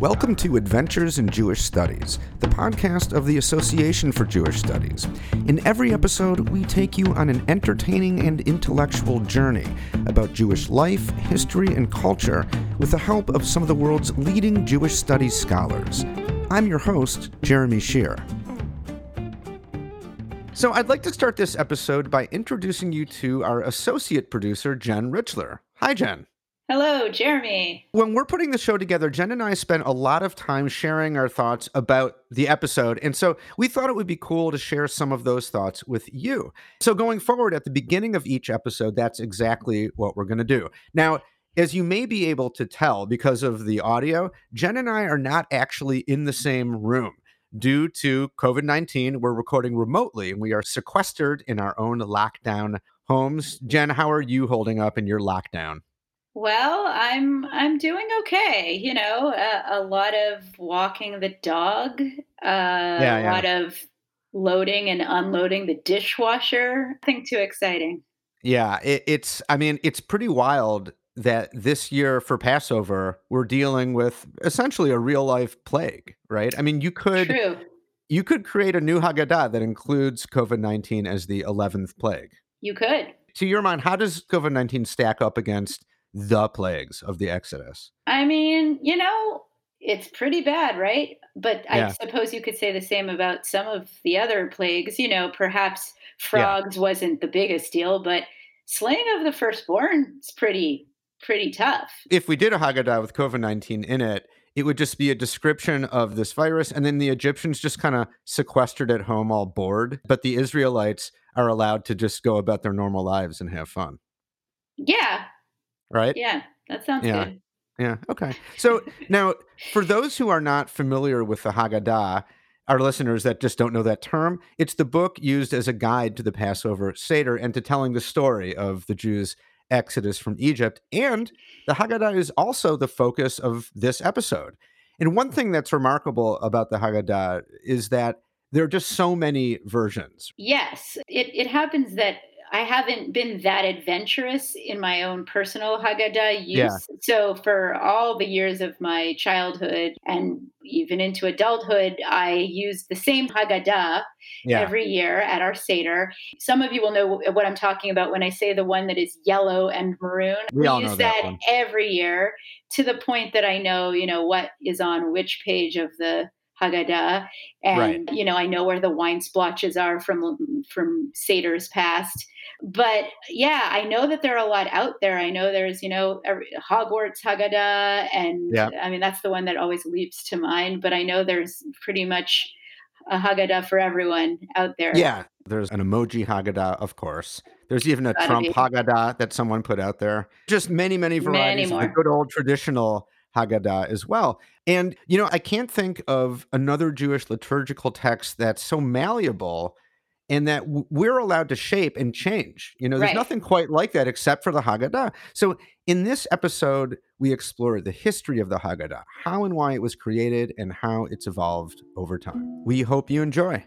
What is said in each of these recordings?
Welcome to Adventures in Jewish Studies, the podcast of the Association for Jewish Studies. In every episode, we take you on an entertaining and intellectual journey about Jewish life, history, and culture with the help of some of the world's leading Jewish studies scholars. I'm your host, Jeremy Shere. So, I'd like to start this episode by introducing you to our associate producer, Jen Richler. Hi, Jen. Hello, Jeremy. When we're putting the show together, Jen and I spent a lot of time sharing our thoughts about the episode. And so we thought it would be cool to share some of those thoughts with you. So going forward, at the beginning of each episode, that's exactly what we're going to do. Now, as you may be able to tell because of the audio, Jen and I are not actually in the same room. Due to COVID 19, we're recording remotely and we are sequestered in our own lockdown homes. Jen, how are you holding up in your lockdown? Well, I'm I'm doing okay. You know, a, a lot of walking the dog, uh, yeah, yeah. a lot of loading and unloading the dishwasher. Nothing too exciting. Yeah, it, it's. I mean, it's pretty wild that this year for Passover we're dealing with essentially a real life plague, right? I mean, you could True. you could create a new Haggadah that includes COVID nineteen as the eleventh plague. You could. To your mind, how does COVID nineteen stack up against the plagues of the Exodus? I mean, you know, it's pretty bad, right? But yeah. I suppose you could say the same about some of the other plagues. You know, perhaps frogs yeah. wasn't the biggest deal, but slaying of the firstborn is pretty pretty tough. If we did a Haggadah with COVID nineteen in it, it would just be a description of this virus, and then the Egyptians just kind of sequestered at home, all bored. But the Israelites are allowed to just go about their normal lives and have fun. Yeah, right? Yeah, that sounds yeah. good. Yeah. Okay. So now, for those who are not familiar with the Haggadah, our listeners that just don't know that term, it's the book used as a guide to the Passover Seder and to telling the story of the Jews' exodus from Egypt. And the Haggadah is also the focus of this episode. And one thing that's remarkable about the Haggadah is that there are just so many versions. Yes, it, it happens that I haven't been that adventurous in my own personal Haggadah use. Yeah. So for all the years of my childhood and even into adulthood, I used the same Haggadah yeah. every year at our Seder. Some of you will know what I'm talking about when I say the one that is yellow and maroon. We, we use that, that every year to the point that I know, you know, what is on which page of the Haggadah, and right. you know I know where the wine splotches are from from Seder's past. But yeah, I know that there are a lot out there. I know there's you know Hogwarts Haggadah, and yeah. I mean that's the one that always leaps to mind. But I know there's pretty much a Haggadah for everyone out there. Yeah, there's an emoji Haggadah, of course. There's even a Trump be. Haggadah that someone put out there. Just many, many varieties many of the good old traditional Haggadah as well. And, you know, I can't think of another Jewish liturgical text that's so malleable and that we're allowed to shape and change. You know, there's right. nothing quite like that except for the Haggadah. So, in this episode, we explore the history of the Haggadah, how and why it was created, and how it's evolved over time. We hope you enjoy.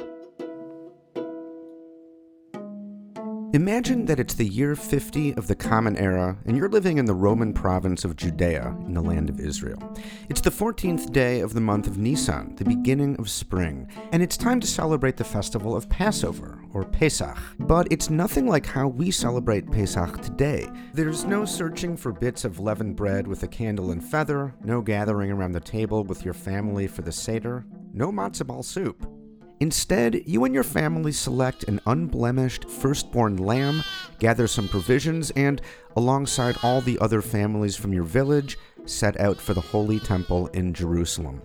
Imagine that it's the year 50 of the Common Era, and you're living in the Roman province of Judea in the land of Israel. It's the 14th day of the month of Nisan, the beginning of spring, and it's time to celebrate the festival of Passover, or Pesach. But it's nothing like how we celebrate Pesach today. There's no searching for bits of leavened bread with a candle and feather, no gathering around the table with your family for the Seder, no matzo ball soup. Instead, you and your family select an unblemished firstborn lamb, gather some provisions, and, alongside all the other families from your village, set out for the Holy Temple in Jerusalem.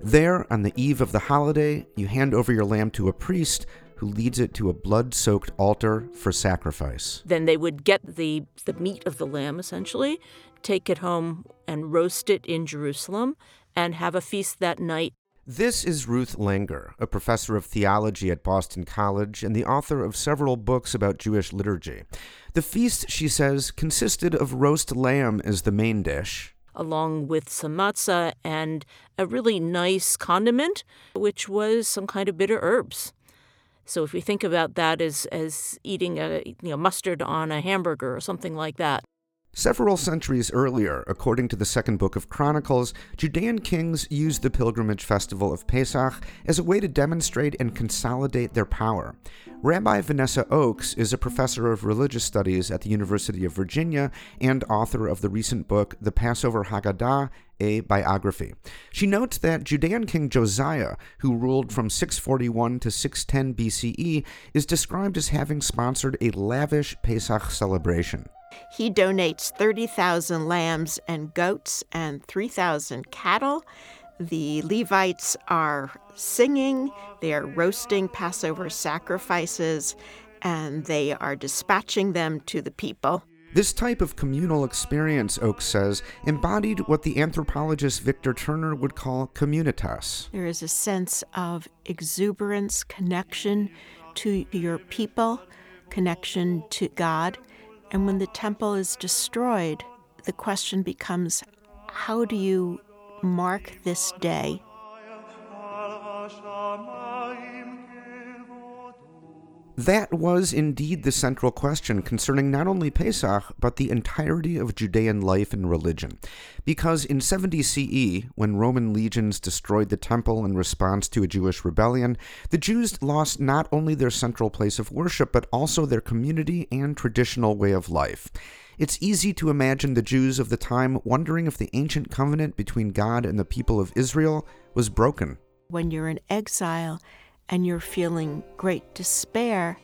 There, on the eve of the holiday, you hand over your lamb to a priest who leads it to a blood soaked altar for sacrifice. Then they would get the, the meat of the lamb, essentially, take it home and roast it in Jerusalem, and have a feast that night this is Ruth Langer, a professor of theology at Boston College and the author of several books about Jewish liturgy. The feast, she says, consisted of roast lamb as the main dish, along with some matzah and a really nice condiment, which was some kind of bitter herbs. So if we think about that as, as eating a you know mustard on a hamburger or something like that. Several centuries earlier, according to the second book of Chronicles, Judean kings used the pilgrimage festival of Pesach as a way to demonstrate and consolidate their power. Rabbi Vanessa Ochs is a professor of religious studies at the University of Virginia and author of the recent book, The Passover Haggadah a biography. She notes that Judean King Josiah, who ruled from 641 to 610 BCE, is described as having sponsored a lavish Pesach celebration. He donates 30,000 lambs and goats and 3,000 cattle. The Levites are singing, they are roasting Passover sacrifices, and they are dispatching them to the people. This type of communal experience, Ochs says, embodied what the anthropologist Victor Turner would call communitas. There is a sense of exuberance, connection to your people, connection to God. And when the temple is destroyed, the question becomes how do you mark this day? That was indeed the central question concerning not only Pesach, but the entirety of Judean life and religion. Because in 70 CE, when Roman legions destroyed the temple in response to a Jewish rebellion, the Jews lost not only their central place of worship, but also their community and traditional way of life. It's easy to imagine the Jews of the time wondering if the ancient covenant between God and the people of Israel was broken. When you're in exile, and you're feeling great despair,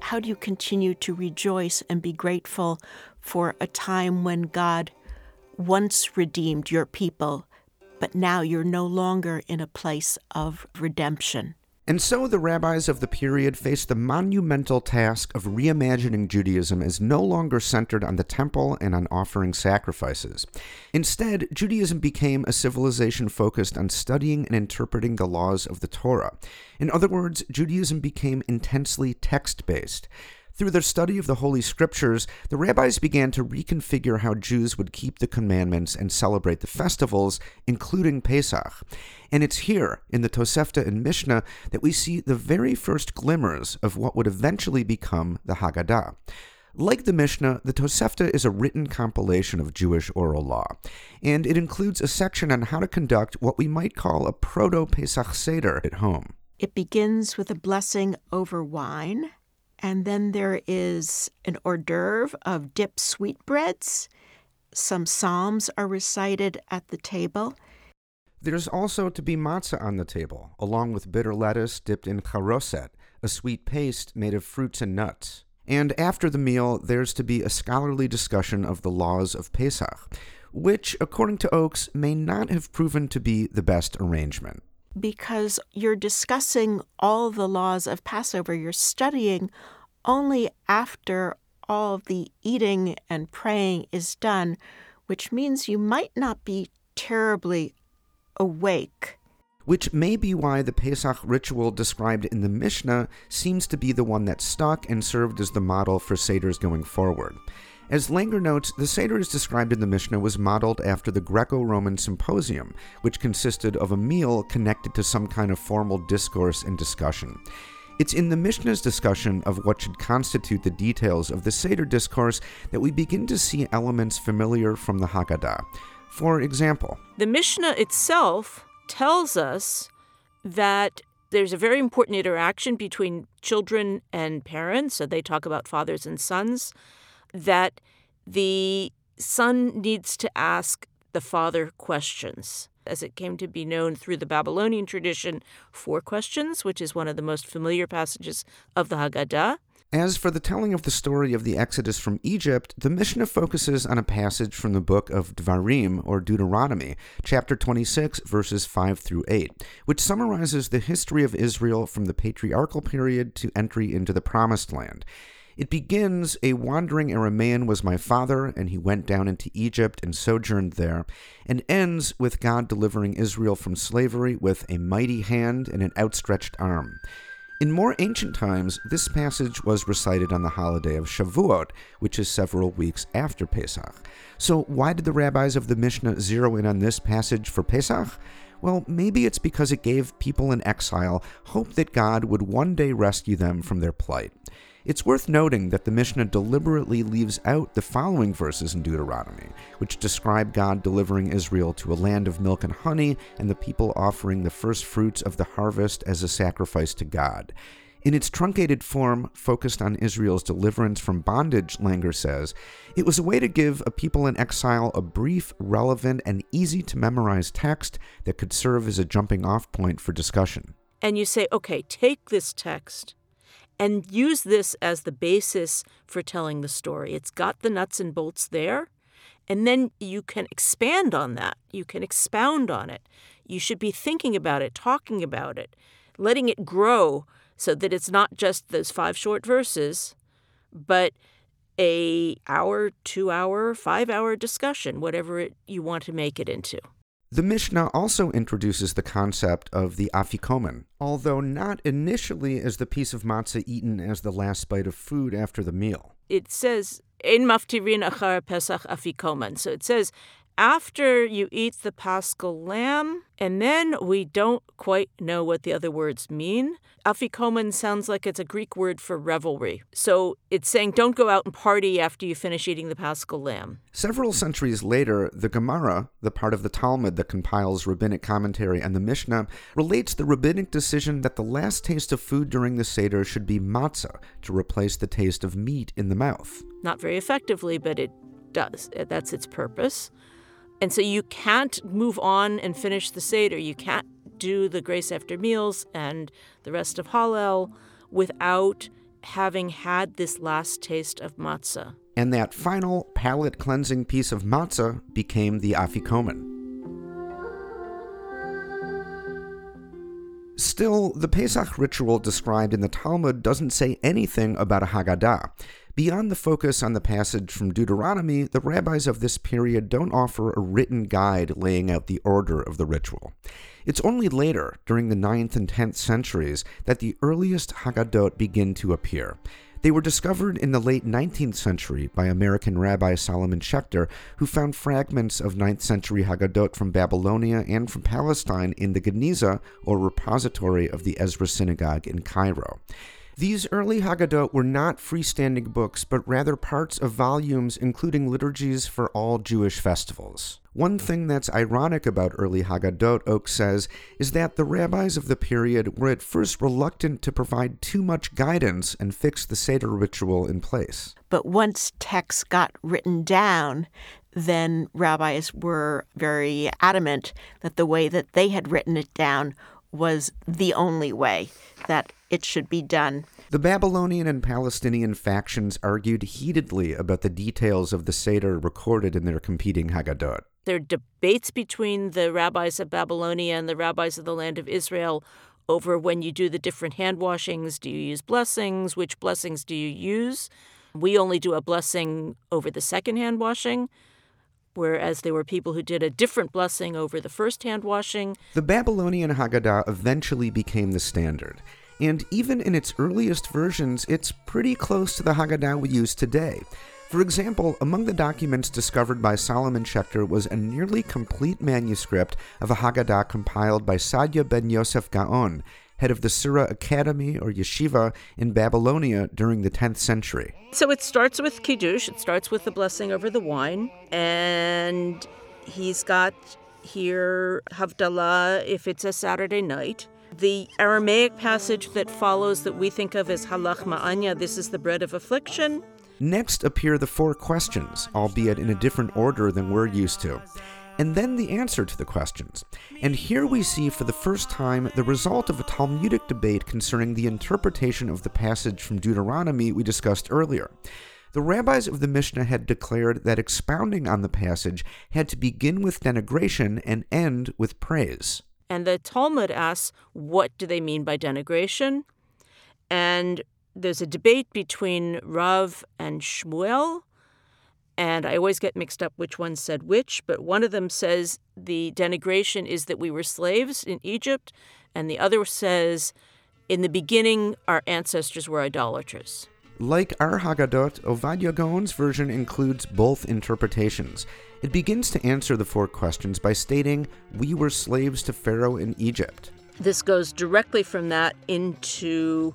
how do you continue to rejoice and be grateful for a time when God once redeemed your people, but now you're no longer in a place of redemption? And so the rabbis of the period faced the monumental task of reimagining Judaism as no longer centered on the temple and on offering sacrifices. Instead, Judaism became a civilization focused on studying and interpreting the laws of the Torah. In other words, Judaism became intensely text based. Through their study of the Holy Scriptures, the rabbis began to reconfigure how Jews would keep the commandments and celebrate the festivals, including Pesach. And it's here, in the Tosefta and Mishnah, that we see the very first glimmers of what would eventually become the Haggadah. Like the Mishnah, the Tosefta is a written compilation of Jewish oral law, and it includes a section on how to conduct what we might call a proto Pesach Seder at home. It begins with a blessing over wine and then there is an hors d'oeuvre of dipped sweetbreads. Some psalms are recited at the table. There's also to be matzah on the table, along with bitter lettuce dipped in charoset, a sweet paste made of fruits and nuts. And after the meal, there's to be a scholarly discussion of the laws of Pesach, which, according to Ochs, may not have proven to be the best arrangement because you're discussing all the laws of Passover. You're studying only after all the eating and praying is done, which means you might not be terribly awake. Which may be why the Pesach ritual described in the Mishnah seems to be the one that stuck and served as the model for Seders going forward. As Langer notes, the Seder as described in the Mishnah was modeled after the Greco Roman symposium, which consisted of a meal connected to some kind of formal discourse and discussion. It's in the Mishnah's discussion of what should constitute the details of the Seder discourse that we begin to see elements familiar from the Haggadah. For example, the Mishnah itself tells us that there's a very important interaction between children and parents. So they talk about fathers and sons that the son needs to ask the father questions. As it came to be known through the Babylonian tradition, four questions, which is one of the most familiar passages of the Haggadah. As for the telling of the story of the Exodus from Egypt, the Mishnah focuses on a passage from the book of Dvarim, or Deuteronomy, chapter 26, verses 5 through 8, which summarizes the history of Israel from the patriarchal period to entry into the Promised Land. It begins A wandering Aramaean was my father, and he went down into Egypt and sojourned there, and ends with God delivering Israel from slavery with a mighty hand and an outstretched arm. In more ancient times, this passage was recited on the holiday of Shavuot, which is several weeks after Pesach. So, why did the rabbis of the Mishnah zero in on this passage for Pesach? Well, maybe it's because it gave people in exile hope that God would one day rescue them from their plight. It's worth noting that the Mishnah deliberately leaves out the following verses in Deuteronomy, which describe God delivering Israel to a land of milk and honey and the people offering the first fruits of the harvest as a sacrifice to God. In its truncated form, focused on Israel's deliverance from bondage, Langer says, it was a way to give a people in exile a brief, relevant, and easy to memorize text that could serve as a jumping off point for discussion. And you say, okay, take this text and use this as the basis for telling the story. It's got the nuts and bolts there. And then you can expand on that. You can expound on it. You should be thinking about it, talking about it, letting it grow so that it's not just those five short verses, but a hour, two hour, five hour discussion, whatever it, you want to make it into. The Mishnah also introduces the concept of the afikomen, although not initially as the piece of matzah eaten as the last bite of food after the meal. It says, "Ein maftirin achar pesach afikomen." So it says, after you eat the paschal lamb, and then we don't quite know what the other words mean. Afikomen sounds like it's a Greek word for revelry. So it's saying don't go out and party after you finish eating the paschal lamb. Several centuries later, the Gemara, the part of the Talmud that compiles rabbinic commentary and the Mishnah, relates the rabbinic decision that the last taste of food during the Seder should be matzah to replace the taste of meat in the mouth. Not very effectively, but it does. That's its purpose. And so you can't move on and finish the Seder. You can't do the grace after meals and the rest of Hallel without having had this last taste of matzah. And that final palate cleansing piece of matzah became the afikomen. Still, the Pesach ritual described in the Talmud doesn't say anything about a Haggadah. Beyond the focus on the passage from Deuteronomy, the rabbis of this period don't offer a written guide laying out the order of the ritual. It's only later, during the 9th and 10th centuries, that the earliest Haggadot begin to appear. They were discovered in the late 19th century by American Rabbi Solomon Schechter, who found fragments of 9th century Haggadot from Babylonia and from Palestine in the Geniza, or repository of the Ezra Synagogue in Cairo. These early Haggadot were not freestanding books, but rather parts of volumes including liturgies for all Jewish festivals. One thing that's ironic about early Haggadot, Ochs says, is that the rabbis of the period were at first reluctant to provide too much guidance and fix the Seder ritual in place. But once texts got written down, then rabbis were very adamant that the way that they had written it down was the only way that it should be done. The Babylonian and Palestinian factions argued heatedly about the details of the Seder recorded in their competing Haggadot. There are debates between the rabbis of Babylonia and the rabbis of the land of Israel over when you do the different hand washings. Do you use blessings? Which blessings do you use? We only do a blessing over the second hand washing whereas there were people who did a different blessing over the first hand washing. The Babylonian Haggadah eventually became the standard, and even in its earliest versions, it's pretty close to the Haggadah we use today. For example, among the documents discovered by Solomon Schechter was a nearly complete manuscript of a Haggadah compiled by Saadia ben Yosef Gaon, head of the Sura Academy or Yeshiva in Babylonia during the 10th century. So it starts with Kiddush, it starts with the blessing over the wine, and he's got here Havdalah if it's a Saturday night. The Aramaic passage that follows that we think of as Ha Lachma Anya, this is the bread of affliction. Next appear the four questions, albeit in a different order than we're used to and then the answer to the questions. And here we see for the first time the result of a Talmudic debate concerning the interpretation of the passage from Deuteronomy we discussed earlier. The rabbis of the Mishnah had declared that expounding on the passage had to begin with denigration and end with praise. And the Talmud asks, what do they mean by denigration? And there's a debate between Rav and Shmuel and I always get mixed up which one said which, but one of them says the denigration is that we were slaves in Egypt, and the other says in the beginning our ancestors were idolaters. Like our Haggadot, Saadia Gaon's version includes both interpretations. It begins to answer the four questions by stating, We were slaves to Pharaoh in Egypt. This goes directly from that into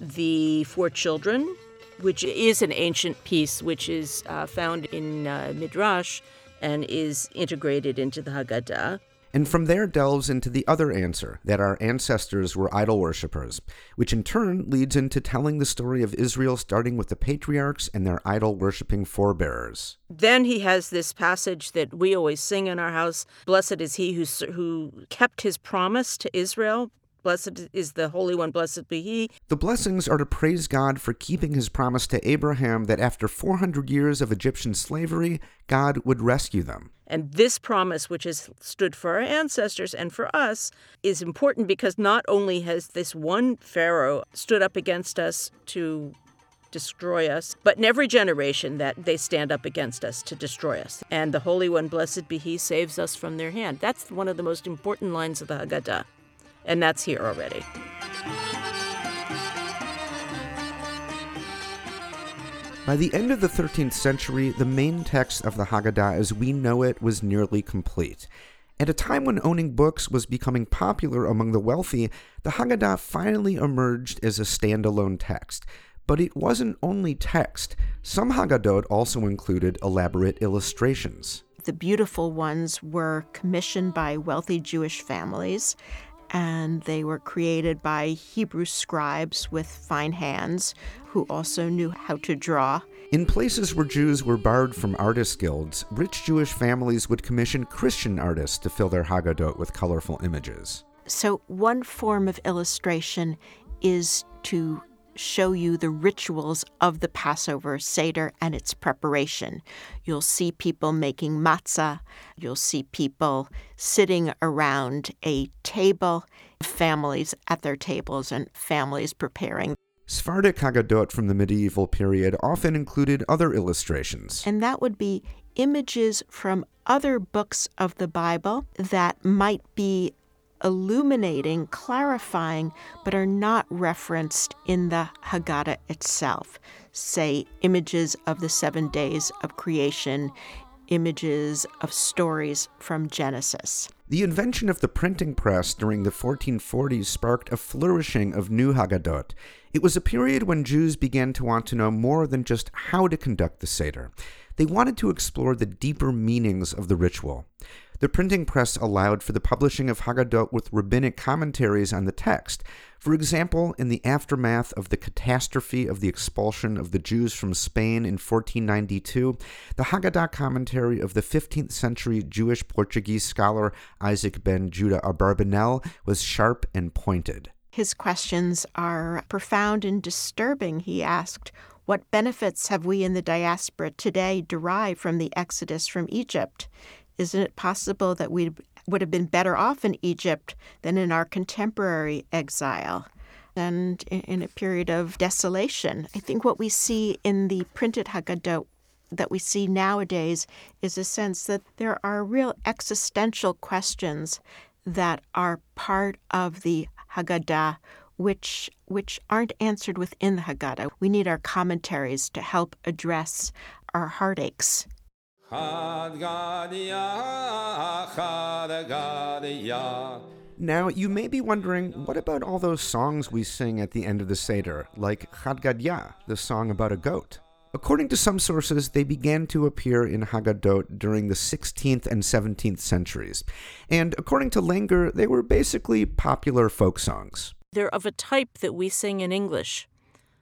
the four children which is an ancient piece which is uh, found in uh, Midrash and is integrated into the Haggadah and from there delves into the other answer that our ancestors were idol worshippers, which in turn leads into telling the story of Israel starting with the patriarchs and their idol worshipping forebears. Then he has this passage that we always sing in our house Blessed is he who, who kept his promise to Israel. Blessed is the Holy One, blessed be He. The blessings are to praise God for keeping his promise to Abraham that after 400 years of Egyptian slavery, God would rescue them. And this promise, which has stood for our ancestors and for us, is important because not only has this one Pharaoh stood up against us to destroy us, but in every generation that they stand up against us to destroy us. And the Holy One, blessed be He, saves us from their hand. That's one of the most important lines of the Haggadah and that's here already. By the end of the 13th century, the main text of the Haggadah as we know it was nearly complete. At a time when owning books was becoming popular among the wealthy, the Haggadah finally emerged as a standalone text. But it wasn't only text. Some Haggadot also included elaborate illustrations. The beautiful ones were commissioned by wealthy Jewish families and they were created by Hebrew scribes with fine hands who also knew how to draw. In places where Jews were barred from artist guilds, rich Jewish families would commission Christian artists to fill their Haggadot with colorful images. So, one form of illustration is to show you the rituals of the Passover Seder and its preparation. You'll see people making matzah, you'll see people sitting around a table, families at their tables, and families preparing. Sephardic Haggadot from the medieval period often included other illustrations. And that would be images from other books of the Bible that might be illuminating, clarifying, but are not referenced in the Haggadah itself. Say, images of the seven days of creation, images of stories from Genesis. The invention of the printing press during the 1440s sparked a flourishing of new Haggadot. It was a period when Jews began to want to know more than just how to conduct the Seder. They wanted to explore the deeper meanings of the ritual. The printing press allowed for the publishing of Haggadot with rabbinic commentaries on the text. For example, in the aftermath of the catastrophe of the expulsion of the Jews from Spain in 1492, the Haggadah commentary of the 15th century Jewish Portuguese scholar Isaac ben Judah Abarbanel was sharp and pointed. His questions are profound and disturbing. He asked, What benefits have we in the diaspora today derived from the exodus from Egypt? Isn't it possible that we would have been better off in Egypt than in our contemporary exile? And in a period of desolation. I think what we see in the printed Haggadah that we see nowadays is a sense that there are real existential questions that are part of the Haggadah which which aren't answered within the Haggadah. We need our commentaries to help address our heartaches now, you may be wondering, what about all those songs we sing at the end of the Seder, like Chad Gadya, the song about a goat? According to some sources, they began to appear in Haggadot during the 16th and 17th centuries. And according to Langer, they were basically popular folk songs. They're of a type that we sing in English.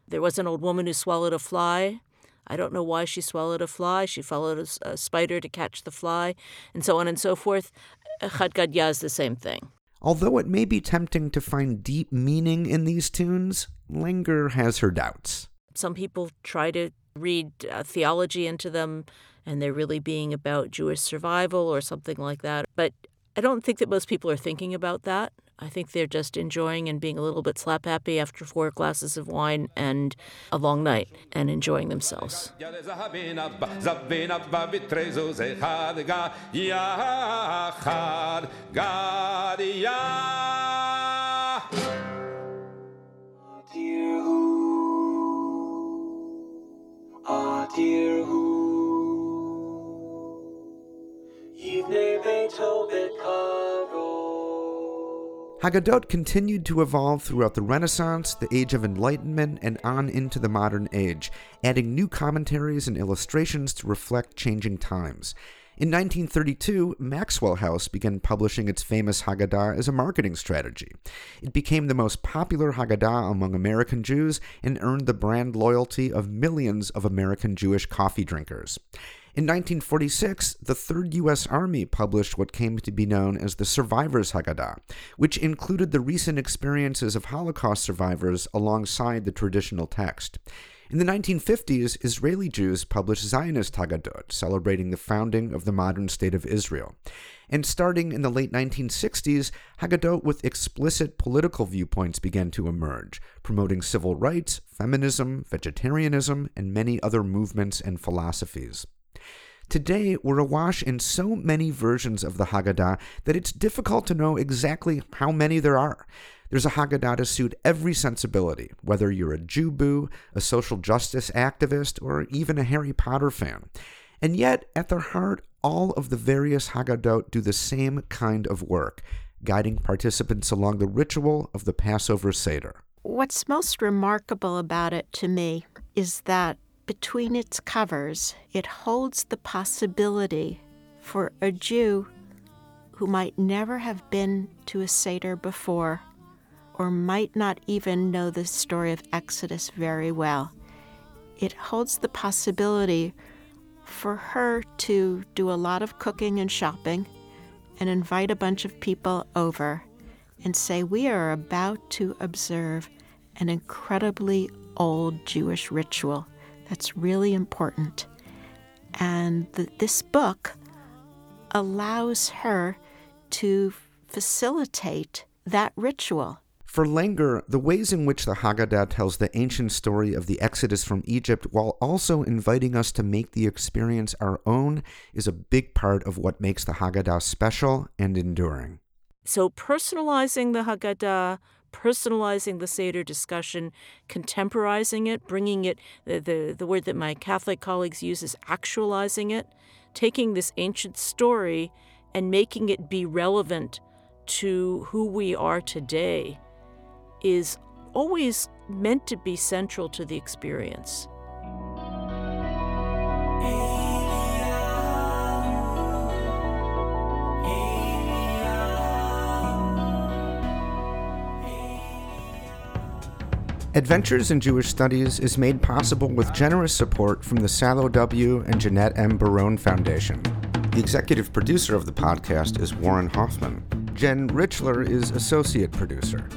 There was an old woman who swallowed a fly. I don't know why she swallowed a fly. She followed a, a spider to catch the fly, and so on and so forth. Chad Gadya is the same thing. Although it may be tempting to find deep meaning in these tunes, Langer has her doubts. Some people try to read uh, theology into them, and they're really being about Jewish survival or something like that. But I don't think that most people are thinking about that. I think they're just enjoying and being a little bit slap happy after four glasses of wine and a long night and enjoying themselves. dear who you've never told that. car Haggadot continued to evolve throughout the Renaissance, the Age of Enlightenment, and on into the modern age, adding new commentaries and illustrations to reflect changing times. In 1932, Maxwell House began publishing its famous Haggadah as a marketing strategy. It became the most popular Haggadah among American Jews and earned the brand loyalty of millions of American Jewish coffee drinkers. In 1946, the Third U.S. Army published what came to be known as the Survivors Haggadah, which included the recent experiences of Holocaust survivors alongside the traditional text. In the 1950s, Israeli Jews published Zionist Haggadot, celebrating the founding of the modern state of Israel. And starting in the late 1960s, Haggadot with explicit political viewpoints began to emerge, promoting civil rights, feminism, vegetarianism, and many other movements and philosophies. Today, we're awash in so many versions of the Haggadah that it's difficult to know exactly how many there are. There's a Haggadah to suit every sensibility, whether you're a Jew a social justice activist, or even a Harry Potter fan. And yet, at their heart, all of the various Haggadot do the same kind of work, guiding participants along the ritual of the Passover Seder. What's most remarkable about it to me is that between its covers, it holds the possibility for a Jew who might never have been to a Seder before or might not even know the story of Exodus very well. It holds the possibility for her to do a lot of cooking and shopping and invite a bunch of people over and say, We are about to observe an incredibly old Jewish ritual that's really important. And the, this book allows her to facilitate that ritual. For Langer, the ways in which the Haggadah tells the ancient story of the Exodus from Egypt while also inviting us to make the experience our own is a big part of what makes the Haggadah special and enduring. So, personalizing the Haggadah, personalizing the Seder discussion, contemporizing it, bringing it, the, the, the word that my Catholic colleagues use is actualizing it, taking this ancient story and making it be relevant to who we are today is always meant to be central to the experience. Adventures in Jewish Studies is made possible with generous support from the Salo W. and Jeanette M. Baron Foundation. The executive producer of the podcast is Warren Hoffman. Jen Richler is associate producer.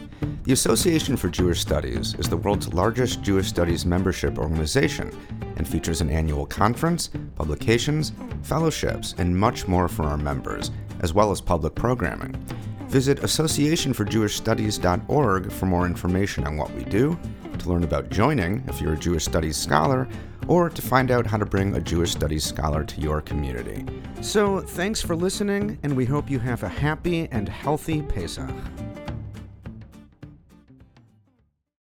The Association for Jewish Studies is the world's largest Jewish studies membership organization and features an annual conference, publications, fellowships, and much more for our members, as well as public programming. Visit associationforjewishstudies.org for more information on what we do, to learn about joining if you're a Jewish Studies scholar, or to find out how to bring a Jewish Studies scholar to your community. So, thanks for listening, and we hope you have a happy and healthy Pesach.